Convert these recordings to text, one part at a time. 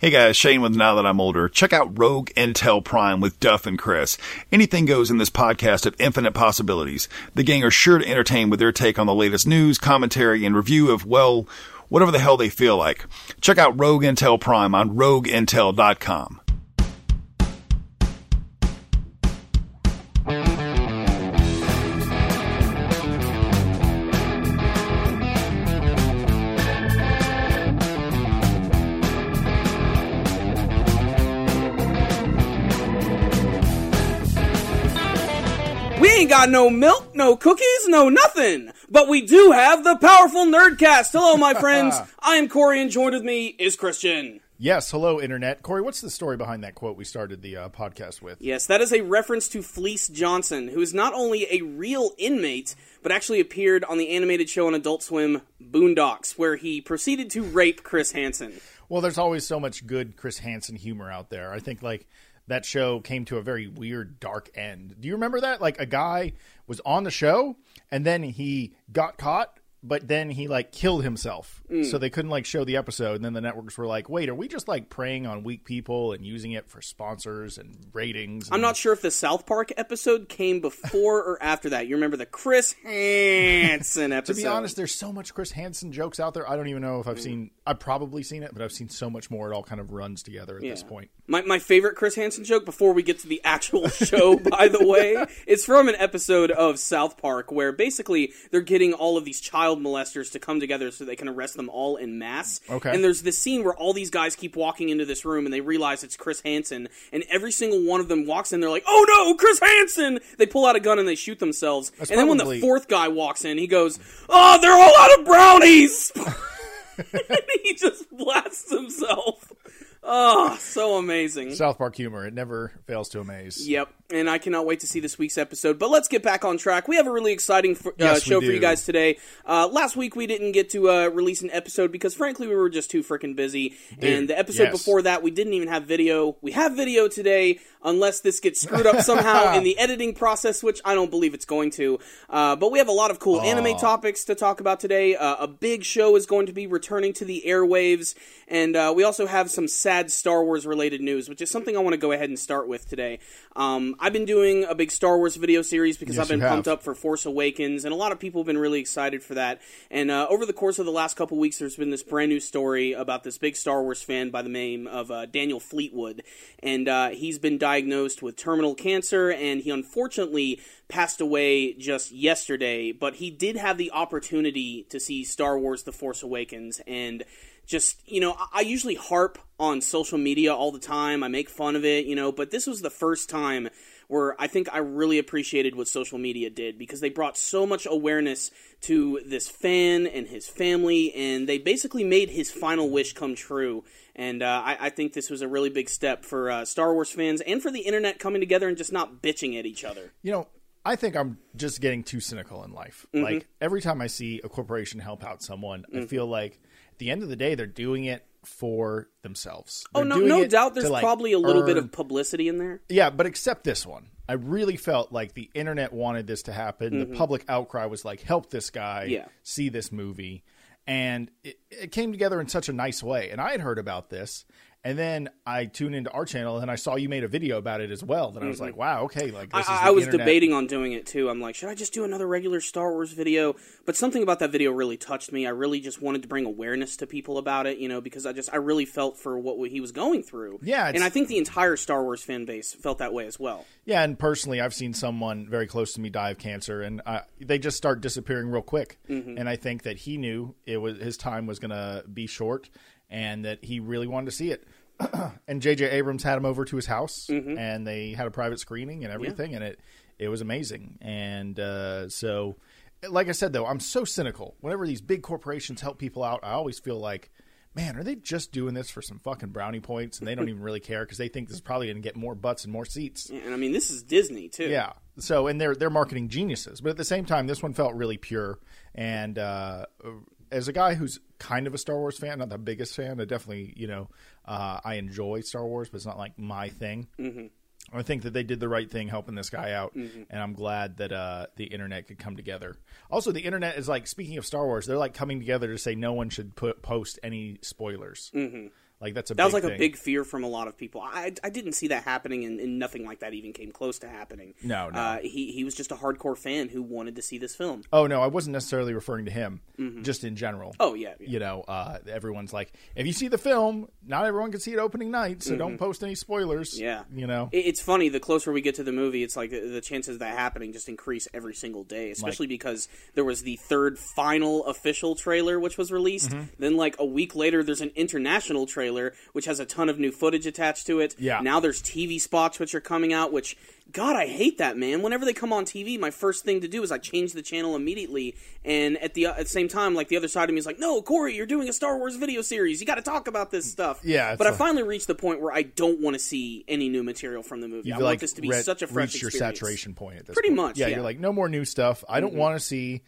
Hey guys, Shane with Now That I'm Older. Check out Rogue Intel Prime with Duff and Chris. Anything goes in this podcast of infinite possibilities. The gang are sure to entertain with their take on the latest news, commentary, and review of, well, whatever the hell they feel like. Check out Rogue Intel Prime on rogueintel.com. got no milk, no cookies, no nothing. But we do have the powerful Nerdcast. Hello, my friends. I am Corey, and joined with me is Christian. Yes, hello, Internet. Corey, what's the story behind that quote we started the uh, podcast with? Yes, that is a reference to Fleece Johnson, who is not only a real inmate, but actually appeared on the animated show on Adult Swim, Boondocks, where he proceeded to rape Chris Hansen. Well, there's always so much good Chris Hansen humor out there. I think, like, that show came to a very weird, dark end. Do you remember that? Like, a guy was on the show, and then he got caught, but then he, like, killed himself. So they couldn't, like, show the episode. And then the networks were like, wait, are we just, like, preying on weak people and using it for sponsors and ratings? I'm not sure if the South Park episode came before or after that. You remember the Chris Hansen episode? To be honest, there's so much Chris Hansen jokes out there. I don't even know if I've Mm. seen. I've probably seen it, but I've seen so much more. It all kind of runs together at this point. My, my favorite Chris Hansen joke before we get to the actual show, by the way, is from an episode of South Park where basically they're getting all of these child molesters to come together so they can arrest them all in mass. Okay. And there's this scene where all these guys keep walking into this room and they realize it's Chris Hansen, and every single one of them walks in, they're like, "Oh no, Chris Hansen!" They pull out a gun and they shoot themselves. That's and then when the probably- fourth guy walks in, he goes, "Oh, they're all out of brownies." and he just blasts himself. Oh, so amazing. South Park humor. It never fails to amaze. Yep, and I cannot wait to see this week's episode. But let's get back on track. We have a really exciting f- uh, Yes, we show for you guys today. Uh, last week we didn't get to uh, release an episode because, frankly, we were just too freaking busy. and the episode yes. before that, we didn't even have video. We have video today, unless this gets screwed up somehow in the editing process, which I don't believe it's going to. Uh, but we have a lot of cool anime topics to talk about today. Uh, a big show is going to be returning to the airwaves, and uh, we also have some sad Star Wars related news, which is something I want to go ahead and start with today. Um, I've been doing a big Star Wars video series because Yes, I've been pumped up for Force Awakens, and a lot of people have been really excited for that. And uh, over the course of the last couple weeks, there's been this brand new story about this big Star Wars fan by the name of uh, Daniel Fleetwood, and uh, he's been diagnosed with terminal cancer, and he unfortunately passed away just yesterday. But he did have the opportunity to see Star Wars: The Force Awakens, and just you know I- i usually harp on social media all the time i make fun of it you know but this was the first time where i think i really appreciated what social media did because they brought so much awareness to this fan and his family and they basically made his final wish come true and uh, I, I think this was a really big step for uh, star wars fans and for the internet coming together and just not bitching at each other You know, I think I'm just getting too cynical in life. Mm-hmm. Like every time I see a corporation help out someone, Mm. I feel like at the end of the day, they're doing it for themselves. oh They're no no doubt there's like, probably a little bit of publicity in there Yeah, but except this one. I really felt like the internet wanted this to happen. The public outcry was like, help this guy Mm-hmm. Yeah. see this movie. And it, it came together in such a nice way. And I had heard about this. And then I tuned into our channel and I saw you made a video about it as well. Then I was like, wow, okay. Like this Mm-hmm. I, I was internet. debating on doing it too. I'm like, should I just do another regular Star Wars video? But something about that video really touched me. I really just wanted to bring awareness to people about it, you know, because I just I really felt for what he was going through. Yeah, and I think the entire Star Wars fan base felt that way as well. Yeah, and personally, I've seen someone very close to me die of cancer, and uh, they just start disappearing real quick. Mm-hmm. And I think that he knew it was his time was going to be short, and that he really wanted to see it. and J.J. Abrams had him over to his house, Mm-hmm. and they had a private screening and everything, and it it was amazing. And uh, so, like I said, though, I'm so cynical. Whenever these big corporations help people out, I always feel like. Man, are they just doing this for some fucking brownie points and they don't even really care because they think this is probably going to get more butts and more seats? And I mean, this is Disney too. Yeah. So, and they're they're marketing geniuses, but at the same time, this one felt really pure. And uh, as a guy who's kind of a Star Wars fan, not the biggest fan, I definitely you know uh, I enjoy Star Wars, but it's not like my thing. Mm-hmm. I think that they did the right thing helping this guy out, and I'm glad that uh, the internet could come together. Also, the internet is like speaking of Star Wars, they're like coming together to say no one should put post any spoilers. Mm-hmm. Like that's a That was like a big fear from a lot of people. I, I didn't see that happening, and, and nothing like that even came close to happening. No, no. Uh, he he was just a hardcore fan who wanted to see this film. Oh no, I wasn't necessarily referring to him, just in general. Oh yeah, yeah. You know, uh, everyone's like, if you see the film, not everyone can see it opening night, so don't post any spoilers. Mm-hmm. Yeah. you know, It- It's funny. The closer we get to the movie, it's like the, the chances of that happening just increase every single day. Especially because there was the third final official trailer which was released. Mm-hmm. Then, like a week later, there's an international trailer which has a ton of new footage attached to it. Yeah. Now there's TV spots which are coming out. Which God, I hate that man. Whenever they come on TV, my first thing to do is I change the channel immediately. And at the at the same time, like the other side of me is like, "No, Corey, you're doing a Star Wars video series. You got to talk about this stuff." Yeah, But I finally reached the point where I don't want to see any new material from the movie. I want like this to be re- such a fresh reached your experience. saturation point at this Pretty point. much, Yeah, yeah. Mm-hmm. you're like, no more new stuff. I don't want to see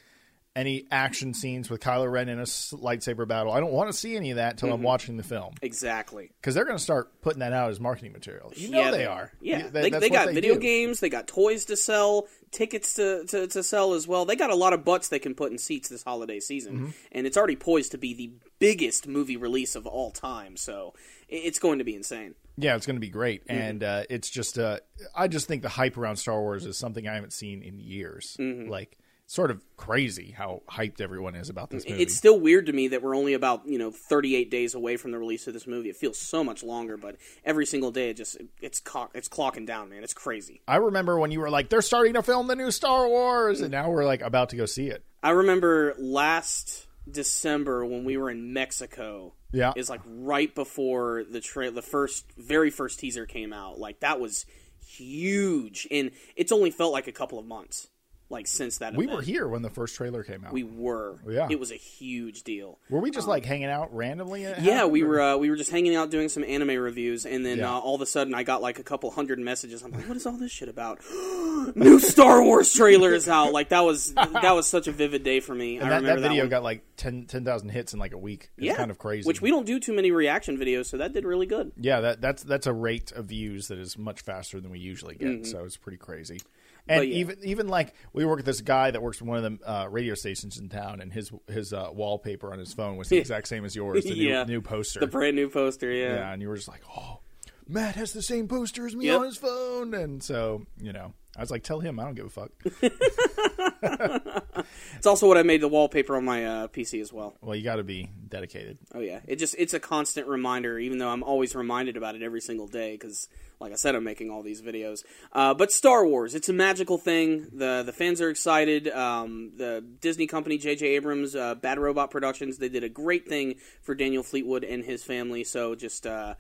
any action scenes with Kylo Ren in a lightsaber battle. I don't want to see any of that until Mm-hmm. I'm watching the film Exactly. because they're going to start putting that out as marketing material. You know yeah, they are. Yeah, that- they, they got they video do. games. They got toys to sell, tickets to, to, to sell as well. They got a lot of butts they can put in seats this holiday season, Mm-hmm. and it's already poised to be the biggest movie release of all time. So it's going to be insane. Yeah, it's going to be great, Mm-hmm. and uh, it's just uh, I just think the hype around Star Wars is something I haven't seen in years. Mm-hmm. Like, sort of crazy how hyped everyone is about this movie. It's still weird to me that we're only about you know 38 days away from the release of this movie. It feels so much longer, but every single day it just it's co- it's clocking down, man. It's crazy. I remember when you were like, "They're starting to film the new Star Wars," and now we're like about to go see it. I remember last December when we were in Mexico. Yeah. is like right before the tra- the first very first teaser came out. Like that was huge, and it's only felt like a couple of months. Like since that, We event. were here when the first trailer came out. We were. Yeah. it was a huge deal. were we just like hanging out randomly? at Yeah, we or- were uh, we were just hanging out doing some anime reviews, and then Yeah. uh, all of a sudden I got like a couple hundred messages. I'm like, "What is all this shit about?" New Star Wars trailer is out. Like that was that was such a vivid day for me. I that, remember that video one. got like 10 10,000 hits in like a week. It's yeah, kind of crazy. Which we don't do too many reaction videos, so that did really good. Yeah, that that's that's a rate of views that is much faster than we usually get. So it's pretty crazy. And. Yeah. even even like we work with this guy that works for one of the uh, radio stations in town, and his his uh, wallpaper on his phone was the exact same as yours, the Yeah. new, new poster. The brand new poster, yeah, yeah. and you were just like, oh, Matt has the same poster as me Yep. on his phone, and so you know, I was like, tell him I don't give a fuck. It's also what I made the wallpaper on my uh, PC as well. well, you got to be dedicated. Oh yeah, it just it's a constant reminder, even though I'm always reminded about it every single day because, like I said, I'm making all these videos. Uh, but Star Wars, it's a magical thing. the The fans are excited. Um, the Disney company, J.J. Abrams, uh, Bad Robot Productions, they did a great thing for Daniel Fleetwood and his family. So just uh,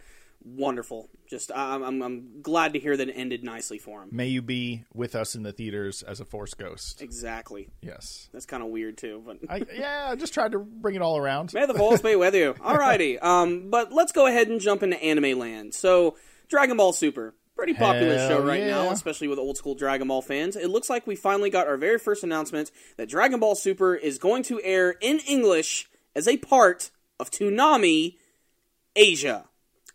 wonderful. Just I'm, I'm I'm glad to hear that it ended nicely for him. May you be with us in the theaters as a Force ghost. Exactly. Yes. That's kind of weird too, but. I, yeah, I just tried to bring it all around. May the force be with you. Alrighty. Um, but let's go ahead and jump into anime land. So, Dragon Ball Super. Pretty popular Hell show right now, especially with old school Dragon Ball fans. It looks like we finally got our very first announcement that Dragon Ball Super is going to air in English as a part of Toonami Asia.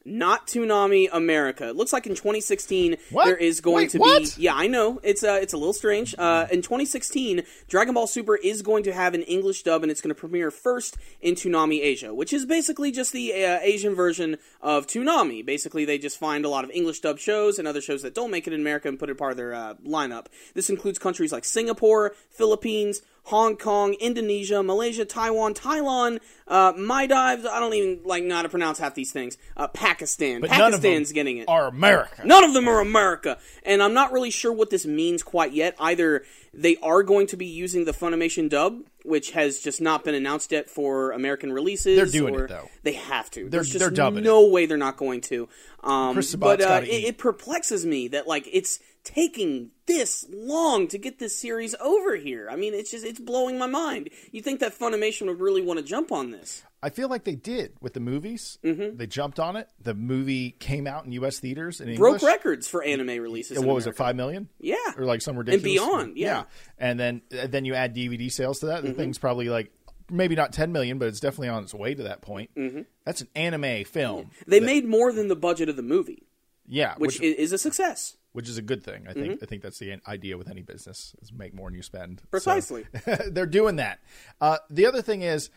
Not Toonami America. It looks like in 2016 What? there is going Wait, to what? be yeah, I know. It's uh, it's a little strange. Uh, in 2016, Dragon Ball Super is going to have an English dub, and it's going to premiere first in Toonami Asia, which is basically just the uh, Asian version of Toonami. Basically, they just find a lot of English dub shows and other shows that don't make it in America and put it part of their uh, lineup. This includes countries like Singapore, Philippines. Hong Kong, Indonesia, Malaysia, Taiwan, Thailand, uh, Maldives. I don't even like know how to pronounce half these things. Uh, Pakistan. But none of them Pakistan's getting it. Are America. None of them are America. And I'm not really sure what this means quite yet. Either they are going to be using the Funimation dub, which has just not been announced yet for American releases. They're doing or it, though. They have to. There's just they're dubbing no way they're not going to. Um, Chris but uh, it, it perplexes me that like it's taking this long to get this series over here. I mean, it's just it's blowing my mind. You think that Funimation would really want to jump on this? I feel like they did with the movies. Mm-hmm. They jumped on it. The movie came out in U.S. theaters and Broke records for anime releases. in What was it? Five million? Yeah. or like some ridiculous and beyond, yeah. And then and then you add DVD sales to that. Mm-hmm. The thing's probably like maybe not ten million, but it's definitely on its way to that point. Mm-hmm. That's an anime film. They made more than the budget of the movie, Yeah, which, which is a success. Which is a good thing. I think. I think that's the idea with any business is make more than you spend. So- Precisely. they're doing that. Uh, the other thing is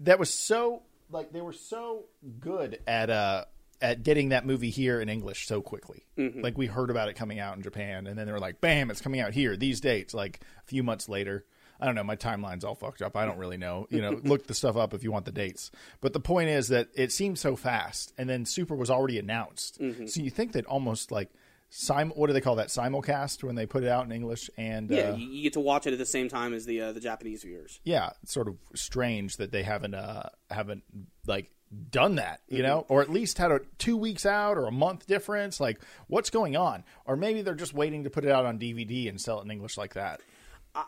that was so like they were so good at uh at getting that movie here in English so quickly. Like we heard about it coming out in Japan, and then they were like, "Bam! It's coming out here these dates." Like a few months later. I don't know. My timeline's all fucked up. I don't really know. You know, look the stuff up if you want the dates. But the point is that it seemed so fast, and then Super was already announced. So you think that almost like sim. What do they call that? Simulcast when they put it out in English and Yeah, uh, you, you get to watch it at the same time as the uh, the Japanese viewers. yeah, it's sort of strange that they haven't uh haven't like done that, you Mm-hmm. know, or at least had a two weeks out or a month difference. Like, what's going on? Or maybe they're just waiting to put it out on DVD and sell it in English like that.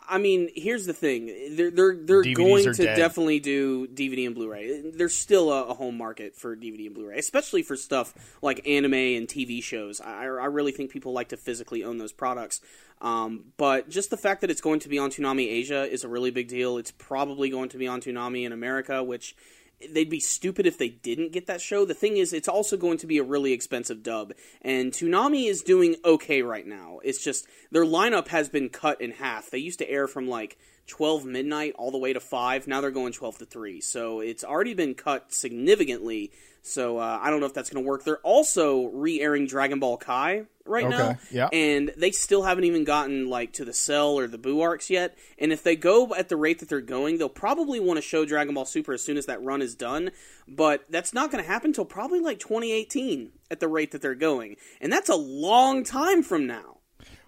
I- mean, here's the thing: they're they're they're DVDs going to dead. definitely do DVD and Blu-ray. There's still a, a home market for DVD and Blu-ray, especially for stuff like anime and TV shows. I, I really think people like to physically own those products. Um, but just the fact that it's going to be on Toonami Asia is a really big deal. It's probably going to be on Toonami in America, which they'd be stupid if they didn't get that show. The thing is, it's also going to be a really expensive dub, and Toonami is doing okay right now. It's just their lineup has been cut in half. They used to air from like 12 midnight all the way to 5. Now they're going 12 to 3. So it's already been cut significantly. So uh, I don't know if that's going to work. They're also re-airing Dragon Ball Kai right now, yeah. and they still haven't even gotten like to the Cell or the Boo arcs yet. And if they go at the rate that they're going, they'll probably want to show Dragon Ball Super as soon as that run is done. But that's not going to happen until probably like 2018 at the rate that they're going, and that's a long time from now.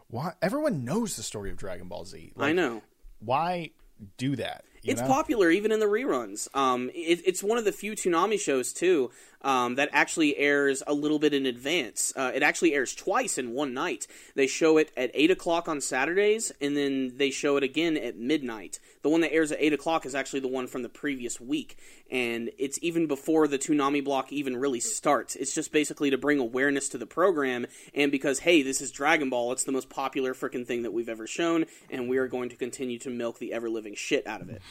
Why? Everyone knows the story of Dragon Ball Z. I Like, know. Why do that? you It's know? popular even in the reruns. Um, it, it's one of the few Toonami shows too um, that actually airs a little bit in advance. Uh, it actually airs twice in one night. They show it at eight o'clock on Saturdays, and then they show it again at midnight. The one that airs at eight o'clock is actually the one from the previous week, and it's even before the Toonami block even really starts. It's just basically to bring awareness to the program, and because hey, this is Dragon Ball, it's the most popular freaking thing that we've ever shown, and we are going to continue to milk the ever living shit out of it.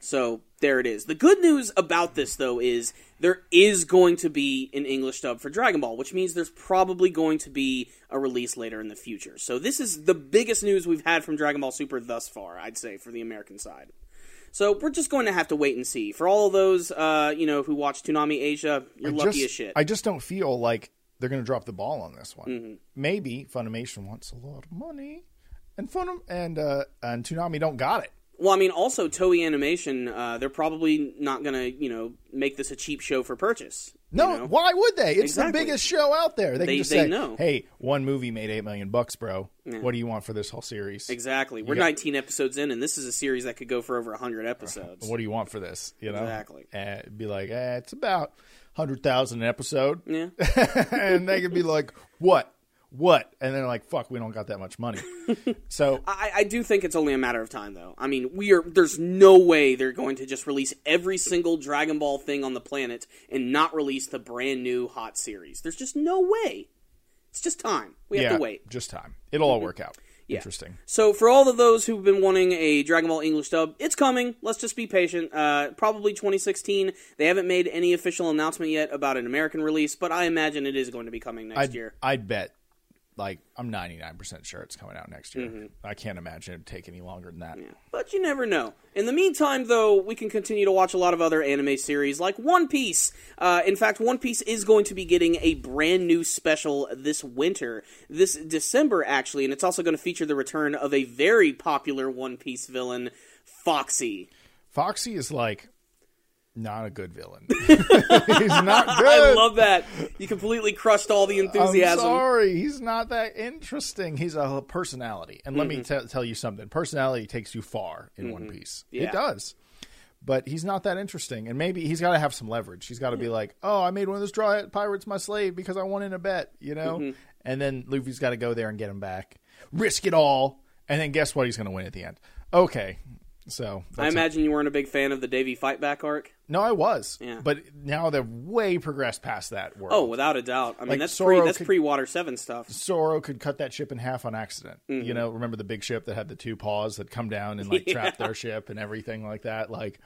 So there it is. The good news about this, though, is there is going to be an English dub for Dragon Ball, which means there's probably going to be a release later in the future. So this is the biggest news we've had from Dragon Ball Super thus far, I'd say, for the American side. So we're just going to have to wait and see. For all of those, uh, you know, who watch Toonami Asia, you're I lucky just, as shit. I just don't feel like they're going to drop the ball on this one. Mm-hmm. Maybe Funimation wants a lot of money, and Funam and uh, and Toonami don't got it. Well, I mean, also Toei Animation, uh, they're probably not going to, you know, make this a cheap show for purchase. you No, know? why would they? It's Exactly. the biggest show out there. They, They- can just they say, know. "Hey, one movie made eight million bucks, bro. What do you want for this whole series? Exactly. We're got- 19 episodes in, and this is a series that could go for over 100 episodes. What do you want for this? You know, Exactly. Eh, be like, eh, it's about hundred thousand an episode, Yeah. and they could be like, "What? What?" And they're like, "Fuck, we don't got that much money." so I, I do think it's only a matter of time, though. I mean, we are. There's no way they're going to just release every single Dragon Ball thing on the planet and not release the brand new hot series. There's just no way. It's just time. We have yeah, to wait. Mm-hmm. just time. It'll all work out. Interesting. So for all of those who've been wanting a Dragon Ball English dub, it's coming. Let's just be patient. Uh, probably 2016. They haven't made any official announcement yet about an American release, but I imagine it is going to be coming next I'd, year. I'd bet, like, I'm 99% sure it's coming out next year. Mm-hmm. I can't imagine it'd take any longer than that. But you never know. In the meantime, though, we can continue to watch a lot of other anime series like One Piece. Uh, in fact, One Piece is going to be getting a brand new special this winter, this December, actually, and it's also going to feature the return of a very popular One Piece villain, Foxy. Foxy is like not a good villain. He's not good. I love that. You completely crushed all the I'm enthusiasm. sorry, he's not that interesting. He's a personality, and let me Mm-hmm. te- tell you something. Personality takes you far in One Piece. Yeah. It does, but he's not that interesting. And maybe he's got to have some leverage. He's got to be like, "Oh, I made one of those dry pirates my slave because I won in a bet," you know. Mm-hmm. And then Luffy's got to go there and get him back, risk it all, and then guess what? He's going to win at the end. Okay, so I that's it. imagine you weren't a big fan of the Davy fight back arc. No, I was, Yeah. but now they've way progressed past that world. Oh, without a doubt. I mean, Like that's Zoro pre that's could- pre Water Seven stuff. Zoro could cut that ship in half on accident. Mm-hmm. You know, remember the big ship that had the two paws that come down and like trap their ship and everything like that. Like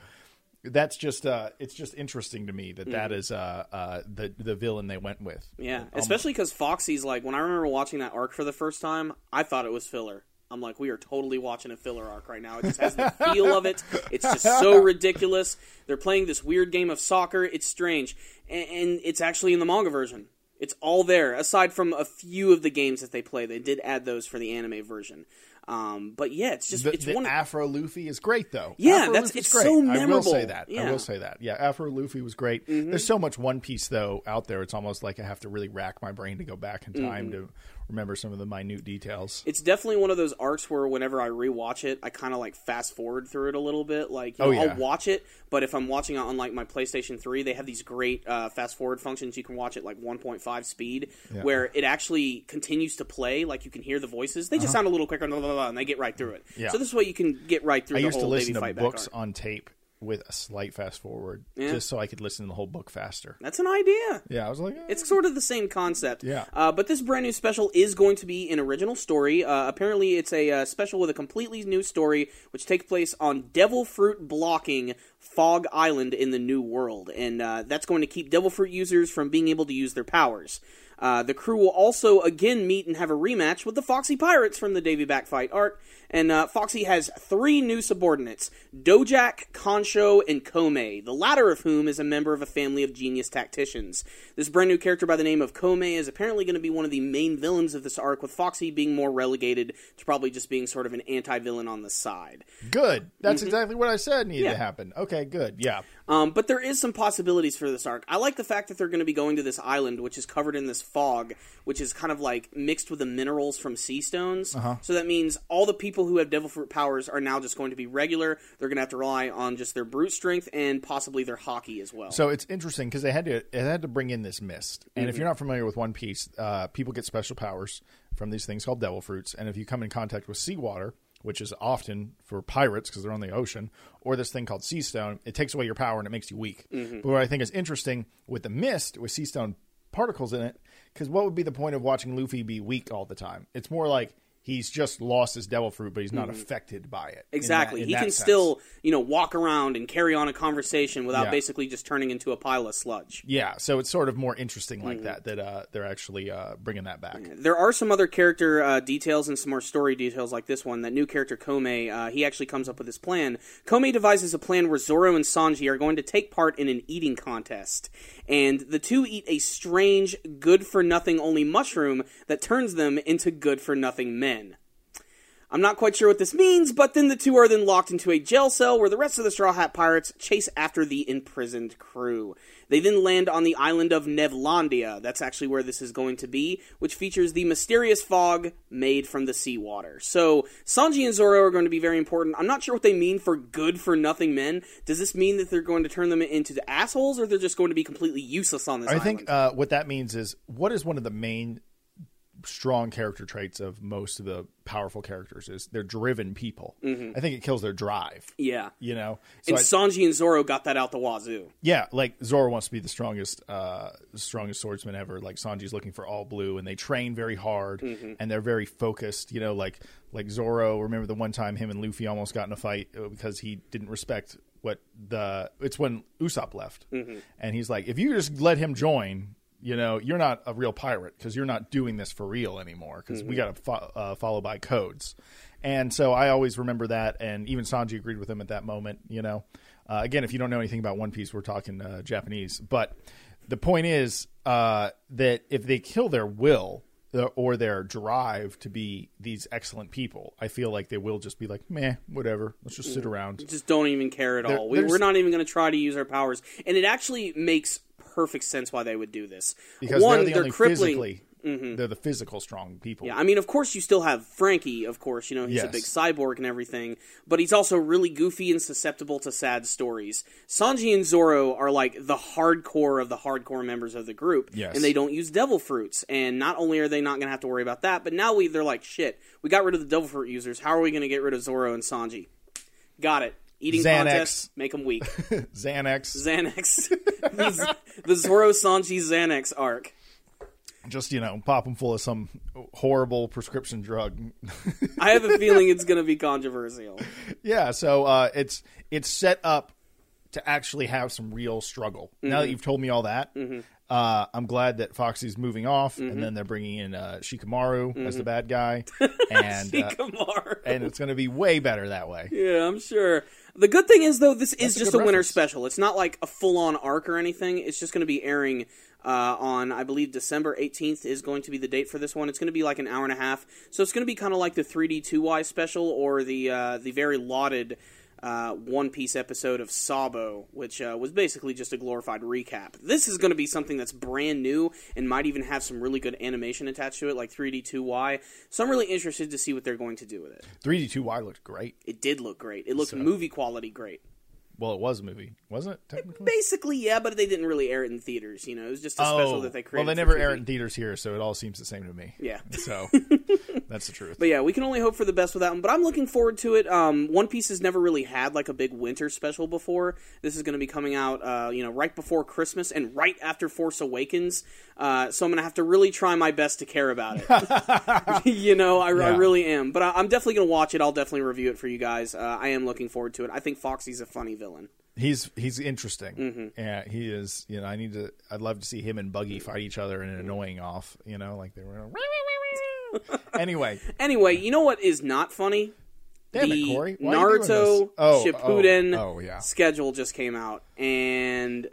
that's just uh it's just interesting to me that that is uh uh the the villain they went with. Mm-hmm. Yeah, Um, especially because Foxy's like when I remember watching that arc for the first time, I thought it was filler. I'm like, we are totally watching a filler arc right now. It just has the feel of it. It's just so ridiculous. They're playing this weird game of soccer. It's strange, and, and it's actually in the manga version. It's all there, aside from a few of the games that they play. They did add those for the anime version. Um, but yeah, it's just The, it's the one. Afro Luffy is great though. Yeah, Afro that's- Luffy's it's great. so I will memorable. say that. I Yeah. Mm-hmm. will say that. Yeah, Afro Luffy was great. There's so much One Piece though out there. It's almost like I have to really rack my brain to go back in time Mm-hmm. to remember some of the minute details. it's definitely one of those arcs where whenever I rewatch it, I kind of like fast forward through it a little bit. Like, you Oh, yeah. I'll watch it, but if I'm watching it on like my PlayStation 3, they have these great uh, fast forward functions. You can watch it like 1.5 speed, Yeah. where it actually continues to play. Like you can hear the voices. They just sound a little quicker, blah, blah, blah, and they get right through it. Uh-huh. Yeah. So this is way you can get right through I the used to listen to books on tape with a slight fast forward, Yeah. just so I could listen to the whole book faster. That's an idea. Yeah, I was like, eh. It's sort of the same concept. Yeah. Uh, but this brand new special is going to be an original story. Uh, apparently, it's a uh, special with a completely new story, which takes place on Devil Fruit blocking Fog Island in the New World. And uh, that's going to keep Devil Fruit users from being able to use their powers. Uh, the crew will also again meet and have a rematch with the Foxy Pirates from the Davy Back fight arc. And uh, Foxy has three new subordinates Dojak, Concho, and Kome, the latter of whom is a member of a family of genius tacticians. This brand new character by the name of Kome is apparently going to be one of the main villains of this arc, with Foxy being more relegated to probably just being sort of an anti villain on the side. good. That's exactly what I said needed Mm-hmm. Yeah. to happen. Okay, good. Yeah. Um, but there is some possibilities for this arc. I like the fact that they're going to be going to this island, which is covered in this fog, which is kind of like mixed with the minerals from sea stones. Uh-huh. So that means all the people who have devil fruit powers are now just going to be regular. They're going to have to rely on just their brute strength and possibly their haki as well. So it's interesting because they had to they had to bring in this mist. And Mm-hmm. if you're not familiar with One Piece, uh, people get special powers from these things called devil fruits. And if you come in contact with seawater, which is often for pirates because they're on the ocean, or this thing called sea stone, it takes away your power and it makes you weak. Mm-hmm. But what I think is interesting with the mist with sea stone particles in it, because what would be the point of watching Luffy be weak all the time? It's more like he's just lost his devil fruit, but he's not affected by it. in that- Mm-hmm. Exactly. in he can sense. still, you know, walk around and carry on a conversation without Yeah. basically just turning into a pile of sludge. Yeah, so it's sort of more interesting like Mm-hmm. that that uh, they're actually uh, bringing that back. There are some other character uh, details and some more story details like this one. That new character Kome, uh, he actually comes up with this plan. Kome devises a plan where Zoro and Sanji are going to take part in an eating contest, and the two eat a strange, good for nothing only mushroom that turns them into good for nothing men. I'm not quite sure what this means, but then the two are then locked into a jail cell where the rest of the Straw Hat Pirates chase after the imprisoned crew. They then land on the island of Nebulandia. That's actually where this is going to be, which features the mysterious fog made from the seawater. So, Sanji and Zoro are going to be very important. I'm not sure what they mean for good for nothing men. Does this mean that they're going to turn them into the assholes, or they're just going to be completely useless on this I island? think uh, what that means is what is one of the main strong character traits of most of the powerful characters is they're driven people. I think it kills their drive. yeah. You know, so And I- Sanji and Zoro got that out the wazoo. yeah, like Zoro wants to be the strongest, uh, strongest swordsman ever. Like Sanji's looking for all blue, and they train very hard, Mm-hmm. and they're very focused. You know, like like Zoro. Remember the one time him and Luffy almost got in a fight uh, because he didn't respect what the. It's when Usopp left, Mm-hmm. and he's like, if you just let him join. You know, you're not a real pirate because you're not doing this for real anymore. Because Mm-hmm. we got to fo- uh, follow by codes, and so I always remember that. And even Sanji agreed with him at that moment. You know, uh, again, if you don't know anything about One Piece, we're talking uh, Japanese. But the point is uh, that if they kill their will or their drive to be these excellent people, I feel like they will just be like, meh, whatever. Let's just sit around. just don't even care at There- all. We, we're not even going to try to use our powers, and it actually makes perfect sense why they would do this. Because One, they're the only crippling. physically, mm-hmm. they're the physical strong people. Yeah, I mean, of course, you still have Franky. Of course, you know he's a big cyborg and everything, but he's also really goofy and susceptible to sad stories. Sanji and Zoro are like the hardcore of the hardcore members of the group, Yes. and they don't use devil fruits. And not only are they not going to have to worry about that, but now we they're like, shit, we got rid of the devil fruit users. How are we going to get rid of Zoro and Sanji? Got it. Eating Xanax. contests make them weak. Xanax, Xanax. These- the Zoro Sanji Xanax arc. just, you know, pop them full of some horrible prescription drug. I have a feeling it's going to be controversial. Yeah, so uh, it's it's set up to actually have some real struggle. Now that you've told me all that, Uh, I'm glad that Foxy's moving off, Mm-hmm. and then they're bringing in uh, Shikamaru as the bad guy, and uh, and it's going to be way better that way. Yeah, I'm sure. The good thing is though, this is a just good a winter special. It's not like a full on arc or anything. It's just going to be airing uh, on, I believe, December 18th is going to be the date for this one. It's going to be like an hour and a half, so it's going to be kind of like the 3D 2Y special or the uh, the very lauded. Uh, One Piece episode of Sabo, which uh, was basically just a glorified recap. This is going to be something that's brand new and might even have some really good animation attached to it, like 3D 2Y. So I'm really interested to see what they're going to do with it. 3D2Y looked great. It did look great. It looked movie quality great. Well, it was a movie, wasn't it? Technically. Basically, yeah, but they didn't really air it in theaters. You know, it was just a special that they created. Oh, well, they never air it in theaters here, so it all seems the same to me. Yeah. So that's the truth. But yeah, we can only hope for the best with that one. But I'm looking forward to it. Um, one Piece has never really had like a big winter special before. This is going to be coming out, uh, you know, right before Christmas and right after Force Awakens. Uh, so I'm going to have to really try my best to care about it. you know, I, I really am. But I, I'm definitely going to watch it. I'll definitely review it for you guys. Uh, I am looking forward to it. I think Foxy's a funny villain. He's he's interesting. Mm-hmm. Yeah, he is. You know, I need to. I'd love to see him and Buggy fight each other in an annoying off. You know, like they were. anyway, Anyway, you know what is not funny? damn the it, Corey. Why are you doing Naruto this? Oh, Shippuden Oh, oh, yeah. schedule just came out, and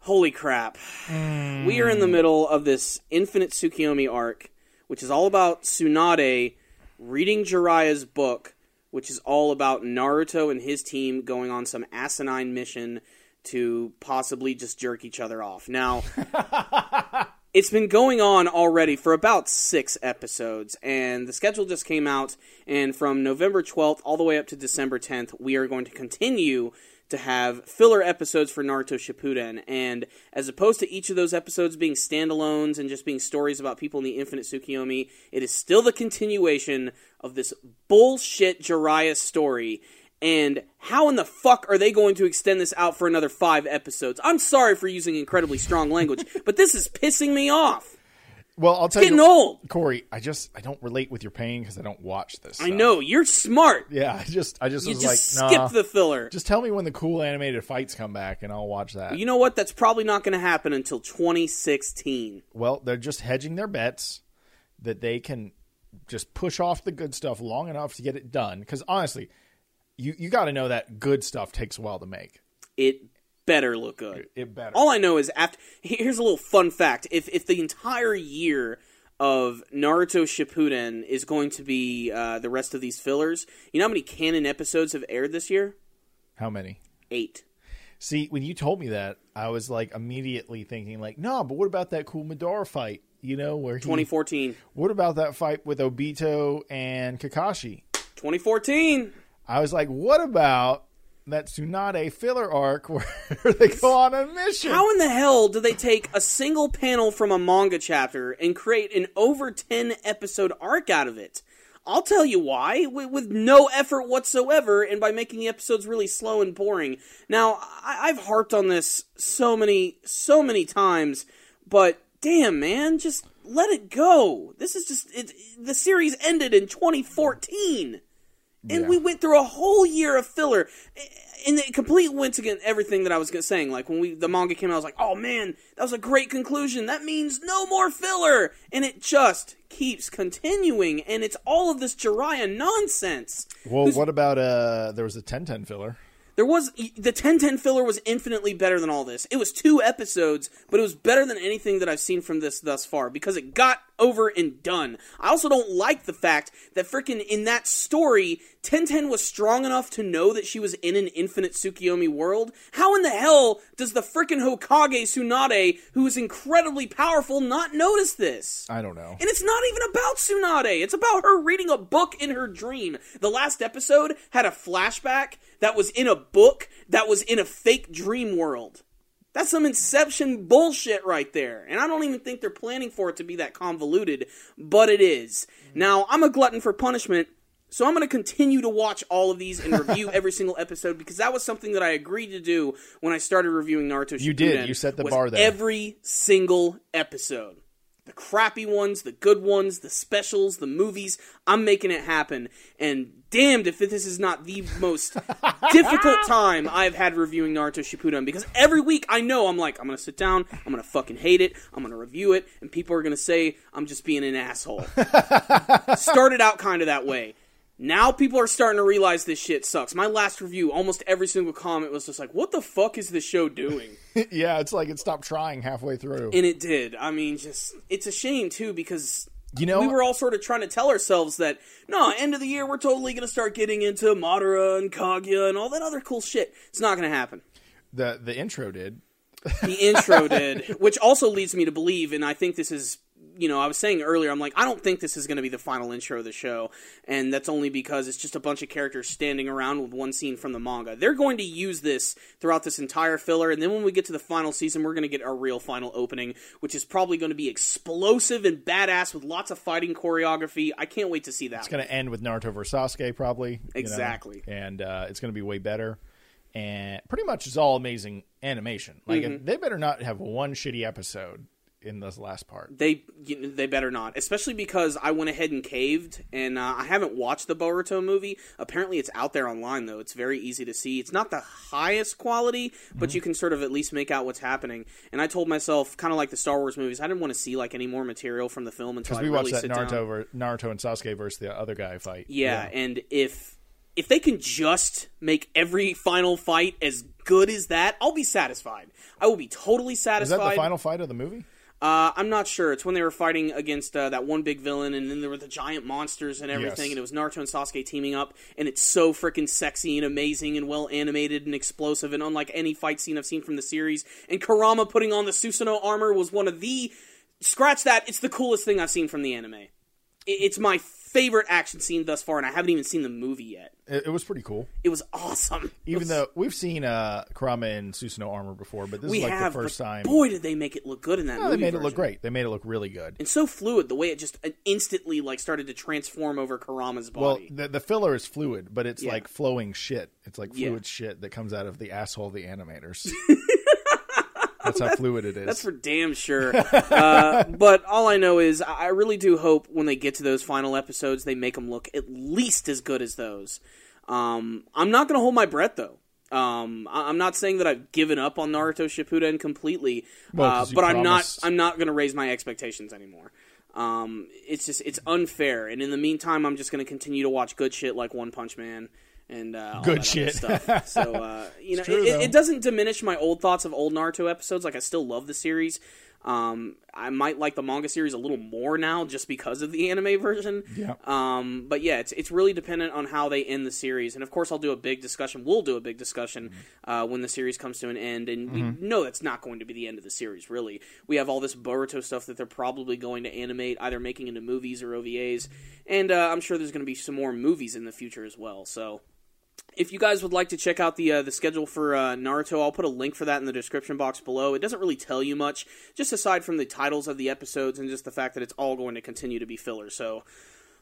holy crap, Hmm. we are in the middle of this Infinite Tsukiyomi arc, which is all about Tsunade reading Jiraiya's book, which is all about Naruto and his team going on some asinine mission to possibly just jerk each other off. Now. It's been going on already for about six episodes, and the schedule just came out. And from November 12th all the way up to December 10th, we are going to continue to have filler episodes for Naruto Shippuden. And as opposed to each of those episodes being standalones and just being stories about people in the Infinite Tsukiyomi, it is still the continuation of this bullshit Jiraiya story. And how in the fuck are they going to extend this out for another five episodes? I'm sorry for using incredibly strong language, but this is pissing me off. Well, I'll tell Getting you, old. Corey. I just I don't relate with your pain because I don't watch this. I know you're smart. Yeah, I just I just You was just like, skip nah. the filler. Just tell me when the cool animated fights come back, and I'll watch that. You know what? That's probably not going to happen until 2016. Well, they're just hedging their bets that they can just push off the good stuff long enough to get it done. Because honestly, you you got to know that good stuff takes a while to make. It better look good. It better. All I know is after. Here's a little fun fact: if if the entire year of Naruto Shippuden is going to be uh, the rest of these fillers, you know how many canon episodes have aired this year? How many? Eight. See, when you told me that, I was like immediately thinking like, no, but what about that cool Madara fight? You know, where he, 2014. What about that fight with Obito and Kakashi? 2014. I was like, what about that Tsunade filler arc where they go on a mission? How in the hell do they take a single panel from a manga chapter and create an over 10 episode arc out of it? I'll tell you why, with, no effort whatsoever, and by making the episodes really slow and boring. Now, I, I've harped on this so many, so many times, but damn, man, just let it go. This is just it, the series ended in 2014 and Yeah. we went through a whole year of filler and it completely went against everything that i was gonna saying like when we the manga came out i was like oh man that was a great conclusion that means no more filler and it just keeps continuing and it's all of this jiraiya nonsense well, what about uh? There was a Tenten filler. there was the Tenten filler was infinitely better than all this. It was two episodes, but it was better than anything that I've seen from this thus far because it got over and done. I also don't like the fact that freaking in that story, Tenten was strong enough to know that she was in an infinite Tsukiyomi world. How in the hell does the freaking Hokage Tsunade, who is incredibly powerful, not notice this? I don't know. And it's not even about Tsunade. It's about her reading a book in her dream. The last episode had a flashback that was in a book that was in a fake dream world. That's some Inception bullshit right there. And I don't even think they're planning for it to be that convoluted, but it is. Now, I'm a glutton for punishment. So I'm going to continue to watch all of these and review every single episode because that was something that I agreed to do when I started reviewing Naruto Shippuden. You did. You set the bar there. Every single episode. the crappy ones, the good ones, the specials, the movies. I'm making it happen. And damned if this is not the most difficult time I've had reviewing Naruto Shippuden because every week I know I'm like I'm gonna sit down, I'm gonna fucking hate it, I'm gonna review it, and people are gonna say I'm just being an asshole. Started out kind of that way. Now people are starting to realize this shit sucks. My last review, almost every single comment was just like, "What the fuck is this show doing?" yeah, it's like it stopped trying halfway through. and it did. I mean, just it's a shame too because You know, we were all sort of trying to tell ourselves that no, end of the year we're totally going to start getting into Madara and Kaguya and all that other cool shit. It's not going to happen. the the intro did. The intro did, which also leads me to believe, and I think this is. You know, I was saying earlier, I'm like, I don't think this is going to be the final intro of the show, and that's only because it's just a bunch of characters standing around with one scene from the manga. They're going to use this throughout this entire filler, and then when we get to the final season, we're going to get our real final opening, which is probably going to be explosive and badass with lots of fighting choreography. I can't wait to see that. It's going to end with Naruto versus Sasuke, probably. you know, Exactly. and uh, it's going to be way better. And pretty much it's all amazing animation. Like Mm-hmm. they better not have one shitty episode in this last part. They you know, they better not, especially because I went ahead and caved, and uh, I haven't watched the Boruto movie. Apparently, it's out there online though. It's very easy to see. It's not the highest quality, but Mm-hmm. you can sort of at least make out what's happening. And I told myself, kind of like the Star Wars movies, I didn't want to see like any more material from the film until I Because we really watched that Naruto Naruto and Sasuke versus the other guy fight. Yeah, and if if they can just make every final fight as good as that, I'll be satisfied. I will be totally satisfied. Is that the final fight of the movie? Uh, I'm not sure. It's when they were fighting against uh, that one big villain, and then there were the giant monsters and everything, Yes. and it was Naruto and Sasuke teaming up, and it's so freaking sexy and amazing and well animated and explosive and unlike any fight scene I've seen from the series. And Kurama putting on the Susanoo armor was one of the scratch that. It's the coolest thing I've seen from the anime. It's my favorite action scene thus far, and I haven't even seen the movie yet. It, it was pretty cool. It was awesome. Even was- though we've seen uh, Kurama in Susanoo armor before, but this is like have, the first time. boy, did they make it look good in that No, movie. they made it look great. They made it look really good. and so fluid the way it just uh, instantly like started to transform over Kurama's Well, body. the, the filler is fluid, but it's Yeah. like flowing shit. It's like Yeah. fluid shit that comes out of the asshole of the animators. That's how fluid it is. That's for damn sure. uh, but all I know is I really do hope when they get to those final episodes, they make them look at least as good as those. Um, I'm not going to hold my breath though. Um, I- I'm not saying that I've given up on Naruto Shippuden completely, Well, uh, but I'm not. I'm not going to raise my expectations anymore. Um, it's just it's unfair, and in the meantime, I'm just going to continue to watch good shit like One Punch Man and uh, all Good shit. stuff. So uh, you know, true, it, it, doesn't diminish my old thoughts of old Naruto episodes. Like I still love the series. Um, I might like the manga series a little more now just because of the anime version. Yeah. Um, but yeah, it's it's really dependent on how they end the series, and of course, I'll do a big discussion. We'll do a big discussion uh, when the series comes to an end, and we know that's not going to be the end of the series. Really, we have all this Boruto stuff that they're probably going to animate, either making into movies or OVAs, and uh, I'm sure there's going to be some more movies in the future as well. So if you guys would like to check out the uh, the schedule for uh, Naruto, I'll put a link for that in the description box below. It doesn't really tell you much, just aside from the titles of the episodes and just the fact that it's all going to continue to be filler. So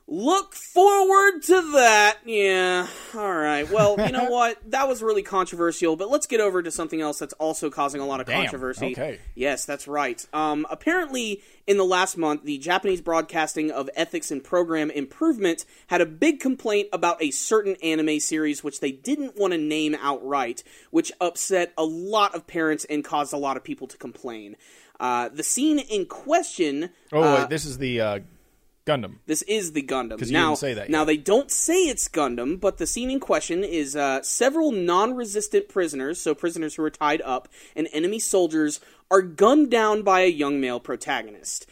look forward to that. Yeah. All right. Well, you know what? That was really controversial, but let's get over to something else that's also causing a lot of Damn. controversy. Okay. Yes, that's right. Um, apparently, in the last month, the Japanese Broadcasting of Ethics and Program Improvement had a big complaint about a certain anime series which they didn't want to name outright, which upset a lot of parents and caused a lot of people to complain. Uh, the scene in question. oh, uh, wait, this is the uh, Gundam. this is the Gundam. 'Cause you now, didn't say that now they don't say it's Gundam, but the scene in question is uh, several non-resistant prisoners, so prisoners who are tied up, and enemy soldiers are gunned down by a young male protagonist.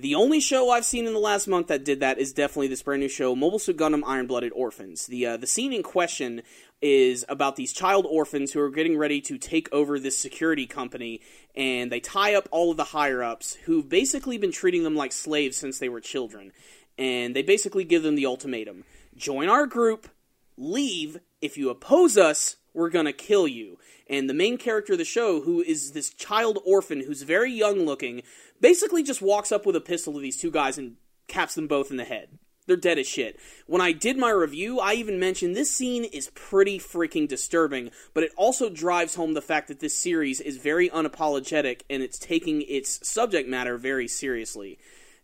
The only show I've seen in the last month that did that is definitely this brand new show, Mobile Suit Gundam Iron Blooded Orphans. The uh, the scene in question is about these child orphans who are getting ready to take over this security company, and they tie up all of the higher ups who've basically been treating them like slaves since they were children. And they basically give them the ultimatum join our group, leave. If you oppose us, we're gonna kill you. And the main character of the show, who is this child orphan who's very young looking, basically just walks up with a pistol to these two guys and caps them both in the head. they're dead as shit. When I did my review, I even mentioned this scene is pretty freaking disturbing, but it also drives home the fact that this series is very unapologetic and it's taking its subject matter very seriously.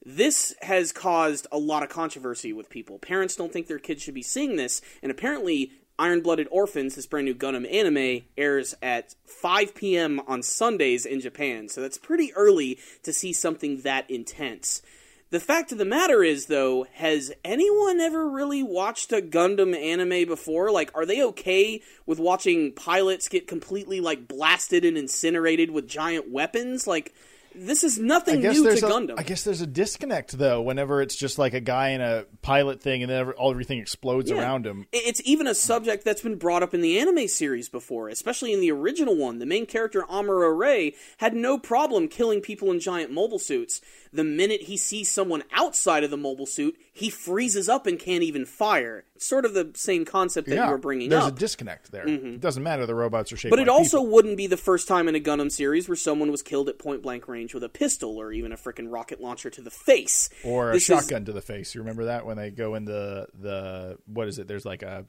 This has caused a lot of controversy with people. Parents don't think their kids should be seeing this, and apparently Iron Blooded Orphans, this brand new Gundam anime, airs at 5 p.m. on Sundays in Japan, so that's pretty early to see something that intense. The fact of the matter is, though, has anyone ever really watched a Gundam anime before? Like, are they okay with watching pilots get completely, like, blasted and incinerated with giant weapons? Like, this is nothing new to a, Gundam. I guess there's a disconnect though. Whenever it's just like a guy in a pilot thing, and then all everything explodes Yeah. around him. It's even a subject that's been brought up in the anime series before, especially in the original one. The main character, Amuro Ray, had no problem killing people in giant mobile suits. The minute he sees someone outside of the mobile suit, he freezes up and can't even fire. It's sort of the same concept that yeah, you were bringing there's up. Mm-hmm. a disconnect there. It doesn't matter the robots are shaped, But it like also people. wouldn't be the first time in a Gundam series where someone was killed at point blank range with a pistol or even a frickin' rocket launcher to the face. or a This is- shotgun to the face. You remember that when they go in the the what is it? There's like a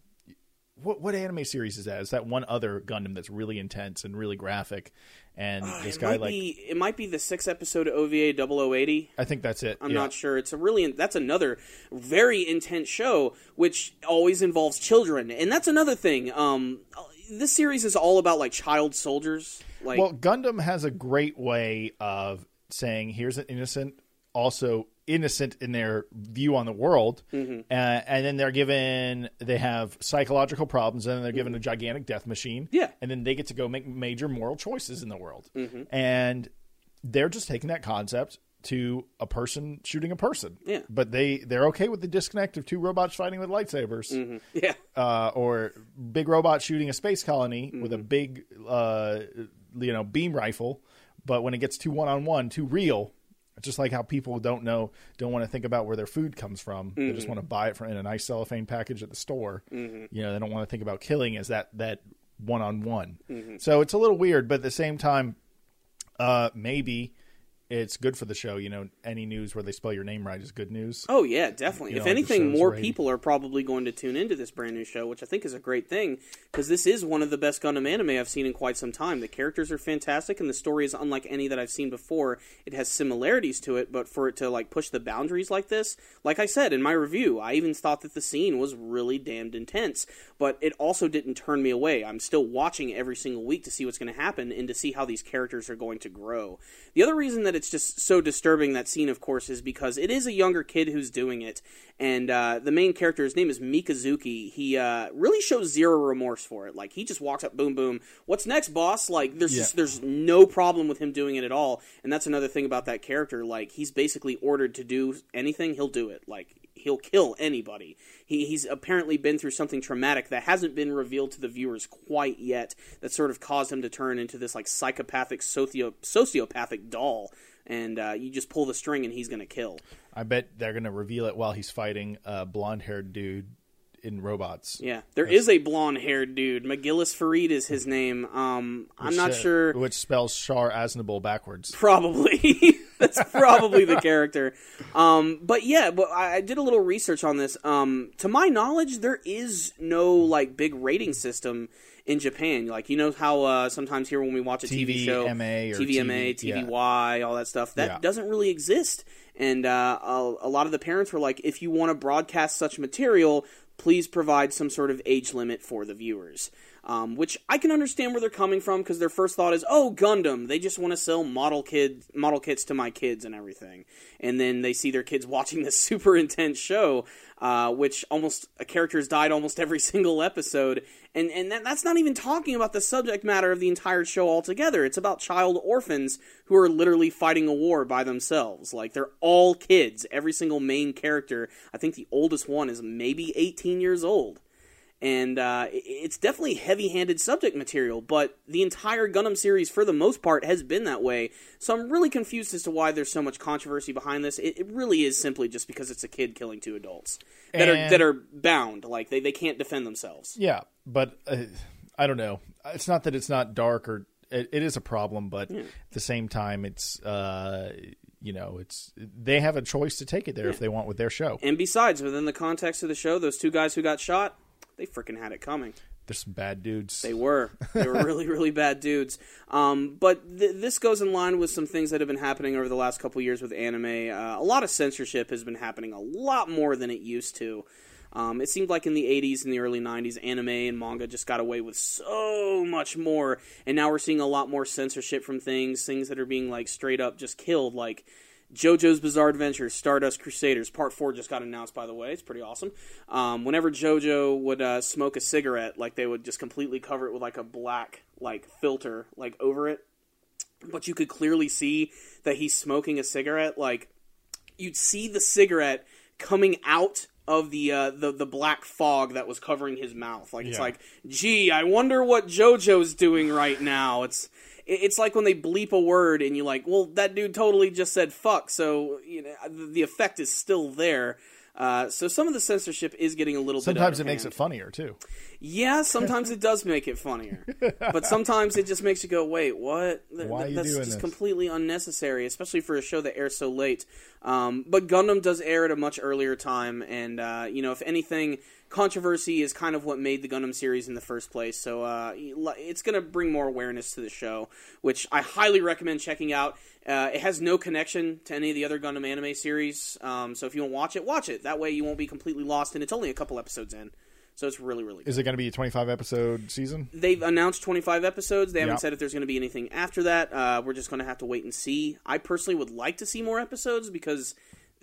what what anime series is that? Is that one other Gundam that's really intense and really graphic? And this guy like be it might be the six episode of OVA 0080. I think that's it. I'm yeah. not sure. It's a really that's another very intense show which always involves children, and that's another thing. Um, this series is all about like child soldiers. Like, Well, Gundam has a great way of saying, "Here's an innocent, also innocent in their view on the world," Mm-hmm. uh, and then they're given they have psychological problems, and then they're given a gigantic death machine, Mm-hmm. Yeah. and then they get to go make major moral choices in the world, Mm-hmm. and they're just taking that concept to a person shooting a person. Yeah. But they they're okay with the disconnect of two robots fighting with lightsabers yeah, uh, or big robot shooting a space colony with Mm-hmm. a big, uh, you know, beam rifle. But when it gets too one on one, too real, just like how people don't know, don't want to think about where their food comes from. They Mm-hmm. just want to buy it from in a nice cellophane package at the store. You know, they don't want to think about killing as that that one on one. Mm-hmm. So it's a little weird, but at the same time, uh, maybe. It's good for the show, you know. Any news where they spell your name right is good news. Oh yeah, definitely. You if know, anything, more people are probably going to tune into this brand new show, which I think is a great thing because this is one of the best Gundam anime I've seen in quite some time. The characters are fantastic, and the story is unlike any that I've seen before. It has similarities to it, but for it to like push the boundaries like this, like I said in my review, I even thought that the scene was really damned intense. But it also didn't turn me away. I'm still watching every single week to see what's going to happen and to see how these characters are going to grow. The other reason that it's just so disturbing that scene, of course, is because it is a younger kid who's doing it, and uh, the main character, his name is Mikazuki. He uh, really shows zero remorse for it. Like he just walks up, boom, boom. What's next, boss? Like there's Yeah. just there's no problem with him doing it at all. And that's another thing about that character. Like he's basically ordered to do anything, he'll do it. Like he'll kill anybody. He, he's apparently been through something traumatic that hasn't been revealed to the viewers quite yet. That sort of caused him to turn into this like psychopathic, socio- sociopathic doll. And uh, you just pull the string and he's gonna kill. I bet they're going to reveal it while he's fighting a blonde haired dude in robots. Yeah, there is a blonde-haired dude. McGillis Farid is his name. Um, I'm Which, not uh, sure. Which spells Char Aznable backwards. Probably. That's probably the character. Um, but yeah, but I, I did a little research on this. Um, to my knowledge, there is no like big rating system in Japan. Like you know how uh, sometimes here when we watch a TV, show, TVMA or TVMA, TV yeah. TVY, all that stuff, that Yeah. doesn't really exist. And uh, a, a lot of the parents were like, if you want to broadcast such material, please provide some sort of age limit for the viewers. Um, which I can understand where they're coming from because their first thought is, "Oh, Gundam! They just want to sell model kid model kits to my kids and everything." And then they see their kids watching this super intense show, uh, which almost a character's died almost every single episode, and and that, that's not even talking about the subject matter of the entire show altogether. It's about child orphans who are literally fighting a war by themselves. Like they're all kids. Every single main character. I think the oldest one is maybe 18 years old and uh, it's definitely heavy-handed subject material. But the entire Gundam series, for the most part, has been that way. So I'm really confused as to why there's so much controversy behind this. It, it really is simply just because it's a kid killing two adults that are that are bound, like they, they can't defend themselves. Yeah, but uh, I don't know. It's not that it's not dark or it, it is a problem, but at the same time, it's uh, you know, it's they have a choice to take it there if they want with their show. And besides, within the context of the show, those two guys who got shot, they freaking had it coming. There's some bad dudes. They were. They were really, really bad dudes. Um, but th- this goes in line with some things that have been happening over the last couple years with anime. Uh, a lot of censorship has been happening a lot more than it used to. Um, it seemed like in the 80s and the early 90s, anime and manga just got away with so much more, and now we're seeing a lot more censorship from things, things that are being like straight up just killed, like JoJo's Bizarre Adventure, Stardust Crusaders. Part 4 just got announced, by the way. It's pretty awesome. Um, whenever JoJo would uh, smoke a cigarette, like they would just completely cover it with like a black like filter like over it. But you could clearly see that he's smoking a cigarette. Like you'd see the cigarette coming out of the uh, the the black fog that was covering his mouth. Like it's Yeah. like, gee, I wonder what JoJo's doing right now. It's it- it's like when they bleep a word and you're like, well, that dude totally just said fuck. So you know the effect is still there. Uh, so some of the censorship is getting a little bit. Sometimes it makes it funnier too. Yeah, sometimes it does make it funnier, but sometimes it just makes you go, "Wait, what? Th- Why you That's just this?" completely unnecessary, especially for a show that airs so late." Um, but Gundam does air at a much earlier time, and uh, you know, if anything, controversy is kind of what made the Gundam series in the first place. So uh, it's going to bring more awareness to the show, which I highly recommend checking out. Uh, it has no connection to any of the other Gundam anime series, um, so if you want to watch it, watch it. That way, you won't be completely lost, and it's only a couple episodes in, so it's really, really. good. Is it going to be a 25 episode season? They've announced 25 episodes. They haven't Yeah. said if there's going to be anything after that. Uh, we're just going to have to wait and see. I personally would like to see more episodes because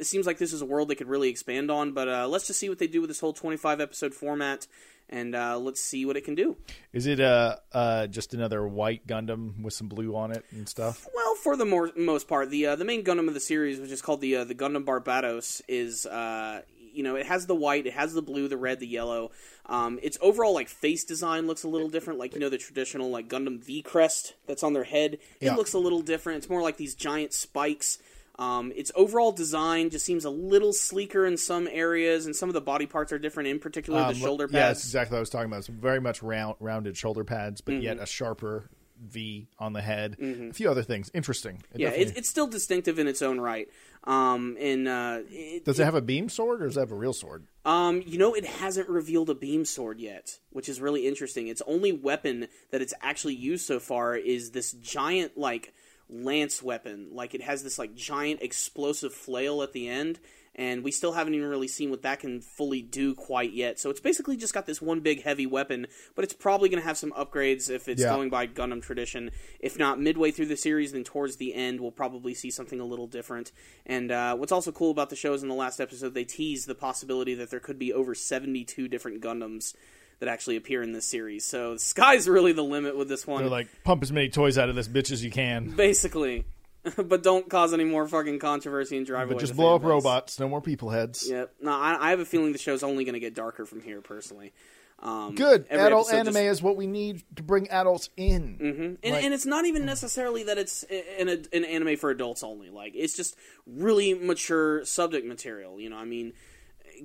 it seems like this is a world they could really expand on. But uh, let's just see what they do with this whole 25 episode format, and uh, let's see what it can do. Is it uh, uh, just another white Gundam with some blue on it and stuff? Well, for the more, most part, the uh, the main Gundam of the series, which is called the uh, the Gundam Barbatos, is uh, you know it has the white, it has the blue, the red, the yellow. Um, its overall like face design looks a little different, like you know the traditional like Gundam V crest that's on their head. It Yeah. looks a little different. It's more like these giant spikes. Um, its overall design just seems a little sleeker in some areas, and some of the body parts are different. In particular, Um, the shoulder pads. Yeah, that's exactly what I was talking about. It's very much round, rounded shoulder pads, but Mm-hmm. yet a sharper V on the head. A few other things. Interesting. It yeah, definitely- it's, it's still distinctive in its own right. Um, and uh, it, Does it have a beam sword or does it have a real sword? Um, you know, it hasn't revealed a beam sword yet, which is really interesting. Its only weapon that it's actually used so far is this giant, like, lance weapon. Like, it has this, like, giant explosive flail at the end, and we still haven't even really seen what that can fully do quite yet. So it's basically just got this one big heavy weapon, but it's probably going to have some upgrades if it's Yeah. going by Gundam tradition. If not midway through the series, then towards the end, we'll probably see something a little different. And uh, what's also cool about the show is in the last episode, they teased the possibility that there could be over 72 different Gundams that actually appear in this series. So the sky's really the limit with this one. They're like, pump as many toys out of this bitch as you can. Basically. but don't cause any more fucking controversy and drive But away just blow up base. robots. No more people heads. Yep. No, I, I have a feeling the show's only going to get darker from here, personally. Um, Good. Adult anime just- is what we need to bring adults in. Mm-hmm. And, Like- and it's not even necessarily that it's an, an anime for adults only. Like it's just really mature subject material. You know, I mean,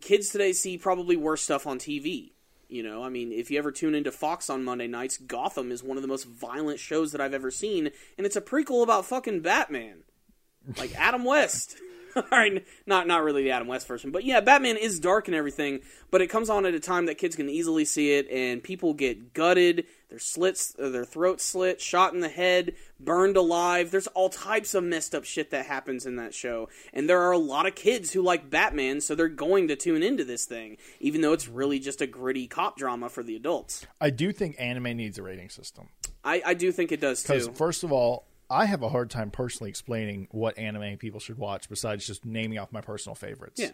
kids today see probably worse stuff on TV. You know, I mean, if you ever tune into Fox on Monday nights, Gotham is one of the most violent shows that I've ever seen, and it's a prequel about fucking Batman, like Adam West. All right, not not really the Adam West version, but yeah, Batman is dark and everything, but it comes on at a time that kids can easily see it, and people get gutted, their slits, uh, their throats slit, shot in the head, burned alive. There's all types of messed up shit that happens in that show, and there are a lot of kids who like Batman, so they're going to tune into this thing, even though it's really just a gritty cop drama for the adults. I do think anime needs a rating system. I, I do think it does too. Because, too. first of all, I have a hard time personally explaining what anime people should watch besides just naming off my personal favorites. Yeah.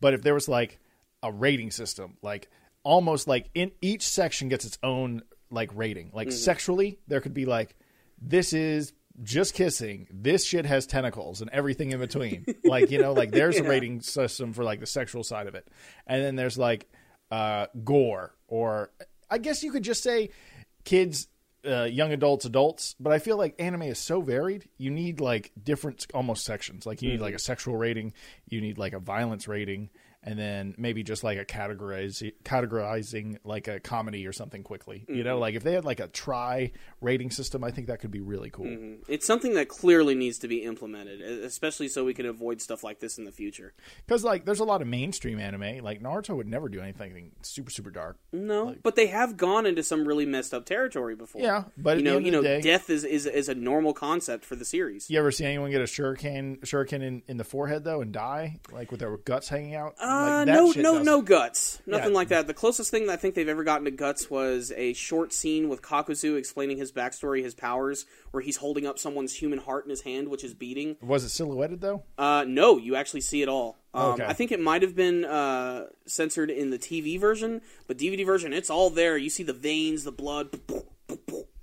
But if there was like a rating system, like almost like in each section gets its own like rating. Like Mm-hmm. sexually, there could be like, this is just kissing. This shit has tentacles and everything in between. like, you know, like there's a rating system for like the sexual side of it. And then there's like uh, gore, or I guess you could just say kids uh, young adults, adults, but I feel like anime is so varied. You need like different almost sections. Like you need like a sexual rating, you need like a violence rating, and then maybe just like a categorize categorizing like a comedy or something quickly. You know, like if they had like a try rating system, I think that could be really cool. It's something that clearly needs to be implemented, especially so we can avoid stuff like this in the future. Because like there's a lot of mainstream anime. Like Naruto would never do anything super super dark. No, but they have gone into some really messed up territory before. Yeah, but you know, you know, day, death is, is is a normal concept for the series. you ever see anyone get a shuriken shuriken in, in the forehead though and die like with their guts hanging out? Uh, like, no, no, doesn't- no guts, nothing Yeah. like that. The closest thing that I think they've ever gotten to guts was a short scene with Kakuzu explaining his backstory, his powers, where he's holding up someone's human heart in his hand, which is beating. Was it silhouetted though? Uh, no, you actually see it all. Um, Okay. I think it might have been uh, censored in the TV version, but DVD version, it's all there. You see the veins, the blood.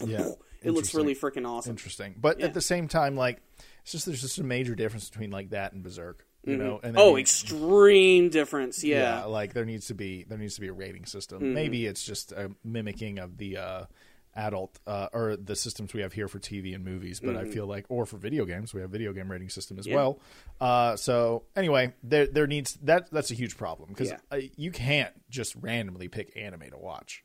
Yeah, It looks really freaking awesome. Interesting, but Yeah. at the same time, like it's just there's just a major difference between like that and Berserk. You know, and Oh, you- extreme difference. yeah, Yeah. Mm-hmm. like there needs to be there needs to be a rating system. Maybe it's just a mimicking of the uh, adult uh, or the systems we have here for TV and movies. But I feel like, or for video games, we have video game rating system as Mm-hmm. Yeah. well. Uh, so anyway, there there needs that that's a huge problem because Yeah. you can't just randomly pick anime to watch.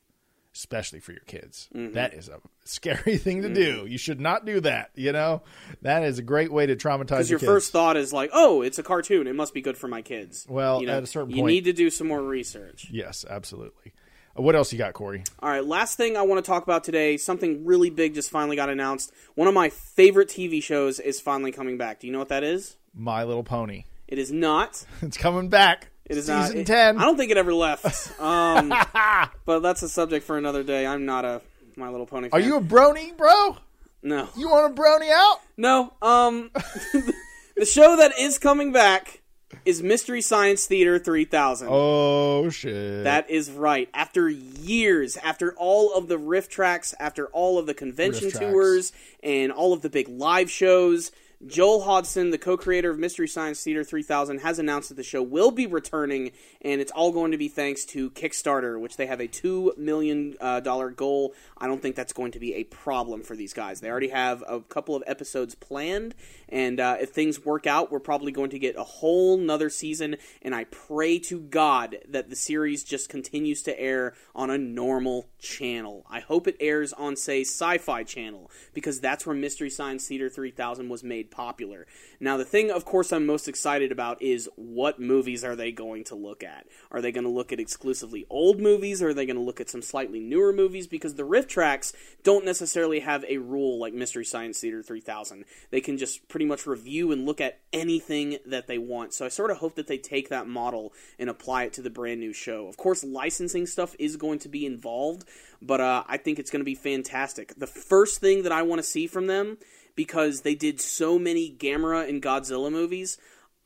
Especially for your kids, Mm-hmm. That is a scary thing to do. You should not do that. You know, that is a great way to traumatize Because your your first thought is like, "Oh, it's a cartoon. It must be good for my kids." Well, you know, at a certain point, you need to do some more research. yes, absolutely. Uh, What else you got, Corey? All right, last thing I want to talk about today. Something really big just finally got announced. One of my favorite TV shows is finally coming back. Do you know what that is? My Little Pony. It is not. It's coming back. It is season not. it- ten. I don't think it ever left. Um, but that's a subject for another day. I'm not a My Little Pony. Are you a brony, bro? No. You want a brony out? No. Um, the show that is coming back is Mystery Science Theater 3000. Oh shit! That is right. After years, after all of the RiffTrax, after all of the convention RiffTrax. tours, and all of the big live shows, Joel Hodgson, the co-creator of Mystery Science Theater 3000, has announced that the show will be returning, and it's all going to be thanks to Kickstarter, which they have a two million uh, goal. I don't think that's going to be a problem for these guys. They already have a couple of episodes planned, and uh, if things work out, we're probably going to get a whole nother season. And I pray to God that the series just continues to air on a normal channel. I hope it airs on, say, Sci-Fi Channel because that's where Mystery Science Theater 3000 was made popular. Now, the thing, of course, I'm most excited about is what movies are they going to look at? Are they going to look at exclusively old movies, or are they going to look at some slightly newer movies? Because the RiffTrax don't necessarily have a rule like Mystery Science Theater 3000. They can just pretty much review and look at anything that they want. So I sort of hope that they take that model and apply it to the brand new show. Of course, licensing stuff is going to be involved, but uh, I think it's going to be fantastic. The first thing that I want to see from them, because they did so many Gamera and Godzilla movies,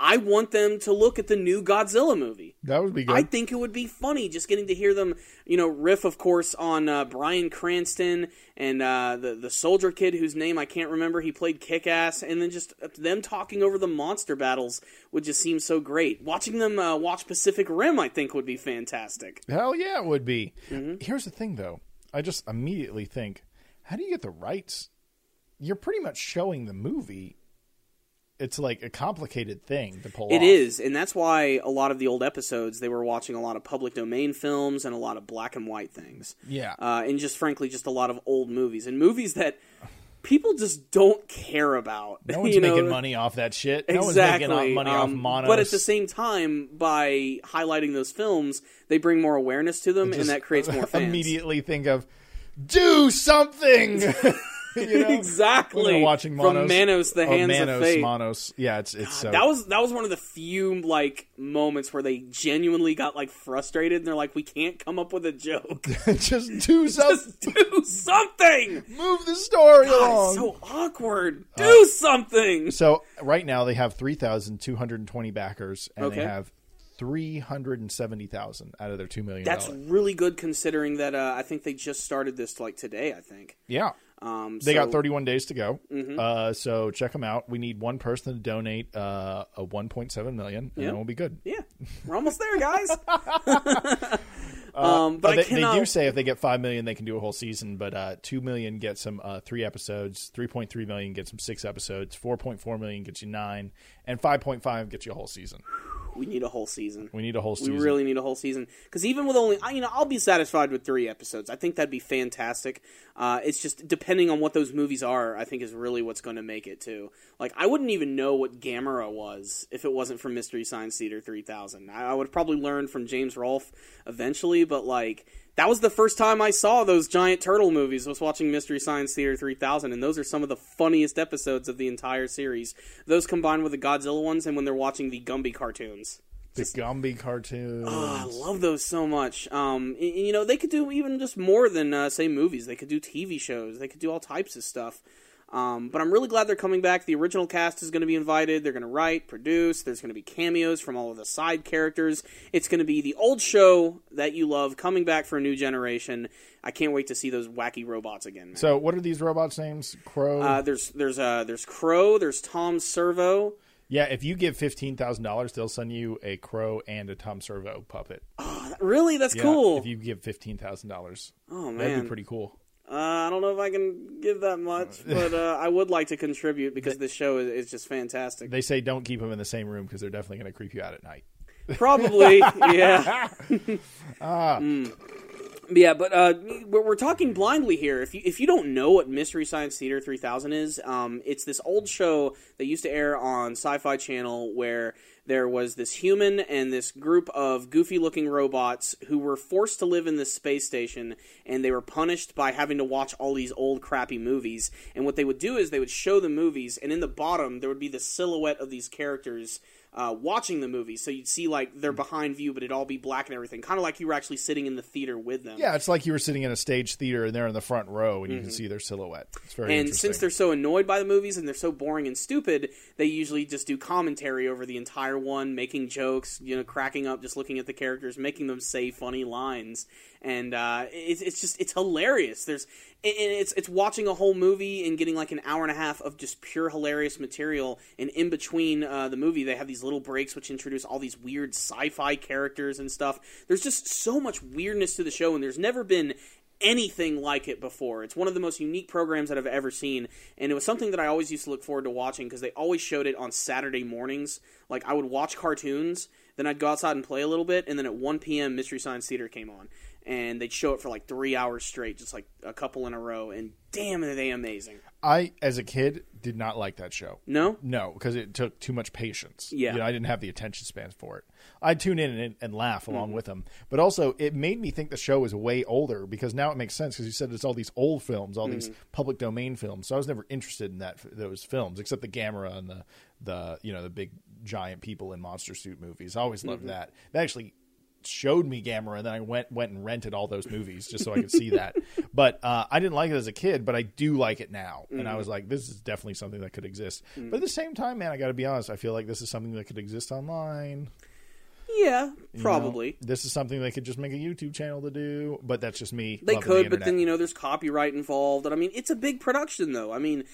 I want them to look at the new Godzilla movie. that would be good. I think it would be funny just getting to hear them, you know, riff, of course, on uh, Bryan Cranston and uh, the the soldier kid whose name I can't remember. He played Kick Ass, and then just them talking over the monster battles would just seem so great. Watching them uh, watch Pacific Rim, I think, would be fantastic. Hell yeah, it would be. Mm-hmm. Here's the thing, though. I just immediately think, how do you get the rights? You're pretty much showing the movie. It's like a complicated thing to pull It off. is, and that's why a lot of the old episodes they were watching a lot of public domain films and a lot of black and white things. Yeah. uh, and just frankly, just a lot of old movies and movies that people just don't care about. No one's you know? making money off that shit. No Exactly. one's making money off um, Manos. But at the same time, by highlighting those films, they bring more awareness to them, and that creates more fans. Immediately think of, do something. you know? exactly. When they're watching from Manos, Manos, the oh, Hands Manos, of Fate. Manos. Yeah, it's it's so. That was that was one of the few like moments where they genuinely got like frustrated and they're like, we can't come up with a joke. just do something. Just do something. Move the story God, along. it's so awkward. Do something. So right now they have three thousand two hundred and twenty backers, and Okay. they have three hundred and seventy thousand out of their two million. That's really good considering that uh, I think they just started this like today. I think. yeah. Um, They so- got 31 days to go. Mm-hmm. Uh, so check them out. We need one person to donate uh, a 1.7 million, and Yeah. then we'll be good. Yeah, we're almost there, guys. um, but Uh, they, cannot. they do say if they get 5 million, they can do a whole season, but uh, 2 million gets them uh, three episodes, 3.3 million gets them six episodes, 4.4 million gets you nine, and 5.5 gets you a whole season. We need a whole season. We need a whole season. We really need a whole season because even with only, you know, I'll be satisfied with three episodes. I think that'd be fantastic. Uh, it's just depending on what those movies are. I think is really what's going to make it too. Like I wouldn't even know what Gamera was if it wasn't for Mystery Science Theater 3000. I, I would probably learn from James Rolfe eventually, but like that was the first time I saw those giant turtle movies. Was watching Mystery Science Theater 3000, and those are some of the funniest episodes of the entire series. Those combined with the Godzilla ones, and when they're watching the Gumby cartoons. The Gumby cartoons. Oh, I love those so much. Um, you know, they could do even just more than uh, say movies. They could do TV shows. They could do all types of stuff. Um, but I'm really glad they're coming back. The original cast is going to be invited. They're going to write, produce. There's going to be cameos from all of the side characters. It's going to be the old show that you love coming back for a new generation. I can't wait to see those wacky robots again. man. So, what are these robots' names? Crow. uh, there's there's uh, there's Crow. There's Tom Servo. Yeah, if you give fifteen thousand dollars, they'll send you a Crow and a Tom Servo puppet. Oh, Really, that's Yeah, cool. If you give fifteen thousand dollars, oh man, that'd be pretty cool. Uh, I don't know if I can give that much, but uh, I would like to contribute because this show is, is just fantastic. They say don't keep them in the same room because they're definitely going to creep you out at night. Probably, yeah. Mm. Yeah, but uh, we're, talking blindly here. If you if you don't know what Mystery Science Theater 3000 is, um, it's this old show that used to air on Sci-Fi Channel where there was this human and this group of goofy-looking robots who were forced to live in this space station, and they were punished by having to watch all these old crappy movies. And what they would do is they would show the movies, and in the bottom there would be the silhouette of these characters uh, watching the movie. So you'd see like they're behind view, but it'd all be black and everything, kind of like you were actually sitting in the theater with them. Yeah, it's like you were sitting in a stage theater and they're in the front row and you can see their silhouette. It's very Mm-hmm. And since they're so annoyed by the movies and they're so boring and stupid, they usually just do commentary over the entire one, making jokes, you know, cracking up, just looking at the characters, making them say funny lines, and uh, it's it's just it's hilarious. There's and it's it's watching a whole movie and getting like an hour and a half of just pure hilarious material, and in between uh, the movie they have these little breaks which introduce all these weird sci-fi characters and stuff. There's just so much weirdness to the show, and there's never been anything like it before. It's one of the most unique programs that I've ever seen, and it was something that I always used to look forward to watching because they always showed it on Saturday mornings. Like I would watch cartoons, then I'd go outside and play a little bit, and then at 1 p.m. Mystery Science Theater came on, and they'd show it for like three hours straight, just like a couple in a row, and damn, are they amazing! I, as a kid, did not like that show. No, No, because it took too much patience. Yeah. you know, I didn't have the attention span for it. I'd tune in and, and laugh along Mm-hmm. with them, but also it made me think the show was way older because now it makes sense because you said it's all these old films, all these Mm-hmm. public domain films. So I was never interested in that those films except the Gamera and the the you know the big giant people in monster suit movies. I always loved Mm-hmm. that. That actually showed me Gamera, and then I went went and rented all those movies just so I could see that. But uh, I didn't like it as a kid, but I do like it now, and I was like, this is definitely something that could exist. But at the same time, man, I got to be honest. I feel like this is something that could exist online. Yeah, you know? probably. this is something they could just make a YouTube channel to do. But that's just me. They could, the but then you know there's copyright involved, and I mean it's a big production though. I mean,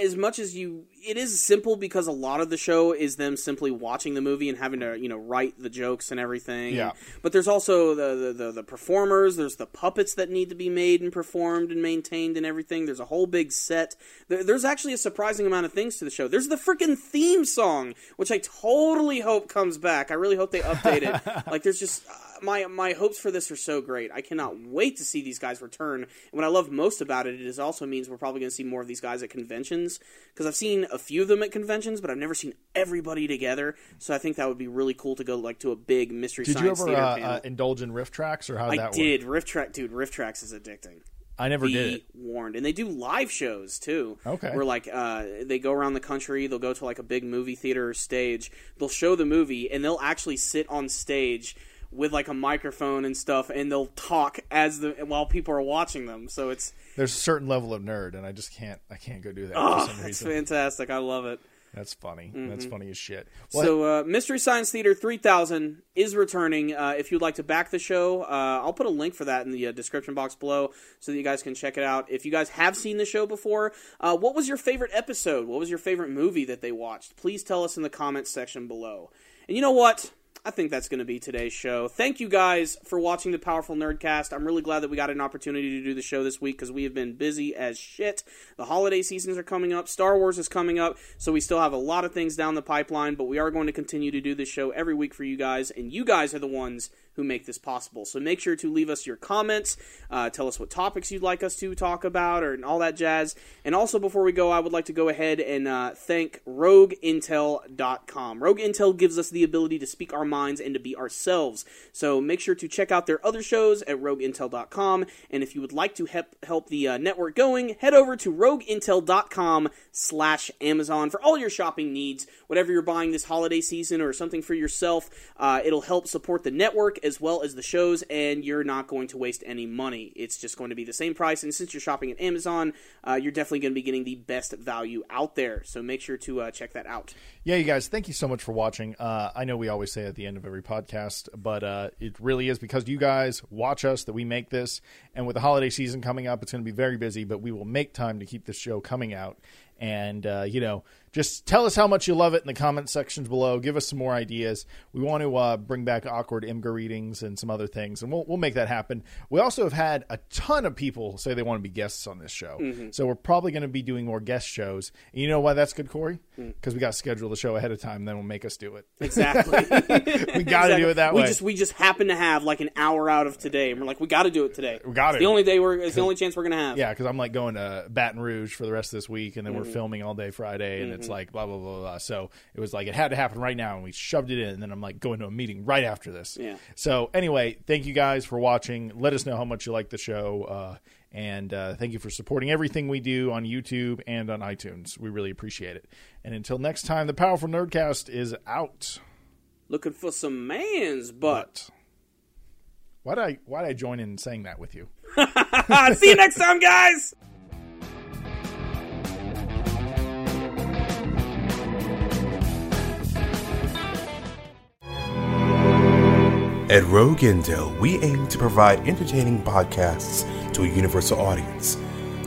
as much as you, it is simple because a lot of the show is them simply watching the movie and having to you know write the jokes and everything. Yeah. But there's also the the, the the performers. There's the puppets that need to be made and performed and maintained and everything. There's a whole big set. There, there's actually a surprising amount of things to the show. There's the freaking theme song, which I totally hope comes back. I really hope they update it. like there's just. Uh, my my hopes for this are so great. I cannot wait to see these guys return. And what I love most about it, it is also means we're probably going to see more of these guys at conventions because I've seen a few of them at conventions, but I've never seen everybody together. So I think that would be really cool to go like to a big mystery Did you science ever theater uh, uh, indulge in RiffTrax or how I that did Rift Track, dude. RiffTrax is addicting. I never Be did it. warned, and they do live shows too. Okay. where like uh, they go around the country. They'll go to like a big movie theater or stage. They'll show the movie, and they'll actually sit on stage with like a microphone and stuff, and they'll talk as the while people are watching them. So it's There's a certain level of nerd, and I just can't. I can't go do that oh, for some it's reason. fantastic. I love it. That's funny. That's funny as shit. Well, So, uh, Mystery Science Theater 3000 is returning. Uh, if you'd like to back the show, uh, I'll put a link for that in the uh, description box below so that you guys can check it out. If you guys have seen the show before, uh, what was your favorite episode? What was your favorite movie that they watched? Please tell us in the comments section below. And you know what? I think that's going to be today's show. Thank you guys for watching the Powerful Nerdcast. I'm really glad that we got an opportunity to do the show this week because we have been busy as shit. The holiday seasons are coming up, Star Wars is coming up, so we still have a lot of things down the pipeline, but we are going to continue to do this show every week for you guys, and you guys are the ones who make this possible. So make sure to leave us your comments, uh, tell us what topics you'd like us to talk about, or and all that jazz. And also, before we go, I would like to go ahead and uh, thank RogueIntel.com. Rogue Intel gives us the ability to speak our minds and to be ourselves. So make sure to check out their other shows at RogueIntel.com. And if you would like to help help the uh, network going, head over to RogueIntel.com slash Amazon for all your shopping needs. Whatever you're buying this holiday season or something for yourself, uh, it'll help support the network as well as the shows, and you're not going to waste any money. It's just going to be the same price, and since you're shopping at Amazon, uh, you're definitely going to be getting the best value out there. So make sure to uh, check that out. Yeah, you guys, thank you so much for watching. Uh, I know we always say at the end of every podcast, but uh, it really is because you guys watch us that we make this. And with the holiday season coming up, it's going to be very busy, but we will make time to keep this show coming out. And, uh, you know, just tell us how much you love it in the comment sections below. Give us some more ideas. We want to uh, bring back awkward Imgur readings and some other things, and we'll, we'll make that happen. We also have had a ton of people say they want to be guests on this show. So we're probably going to be doing more guest shows. And you know why that's good, Corey? Because we got to schedule the show ahead of time, then we'll make us do it. Exactly. We got to do it that we way. just we just happen to have like an hour out of today, and we're like, we got to do it today. We gotta. It's the only day we're. It's the only chance we're gonna have. Yeah, because I'm like going to Baton Rouge for the rest of this week, and then Mm-hmm. we're filming all day Friday, and it's like blah blah blah blah. So it was like it had to happen right now, and we shoved it in. And then I'm like going to a meeting right after this. Yeah. So anyway, thank you guys for watching. Let us know how much you like the show, uh, and uh, thank you for supporting everything we do on YouTube and on iTunes. We really appreciate it. And until next time, the Powerful Nerdcast is out. Looking for some man's butt. Why did I why did I join in saying that with you? See you next time, guys. At Rogue Intel, we aim to provide entertaining podcasts to a universal audience.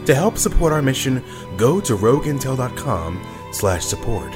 To help support our mission, go to rogueintel.com slash support.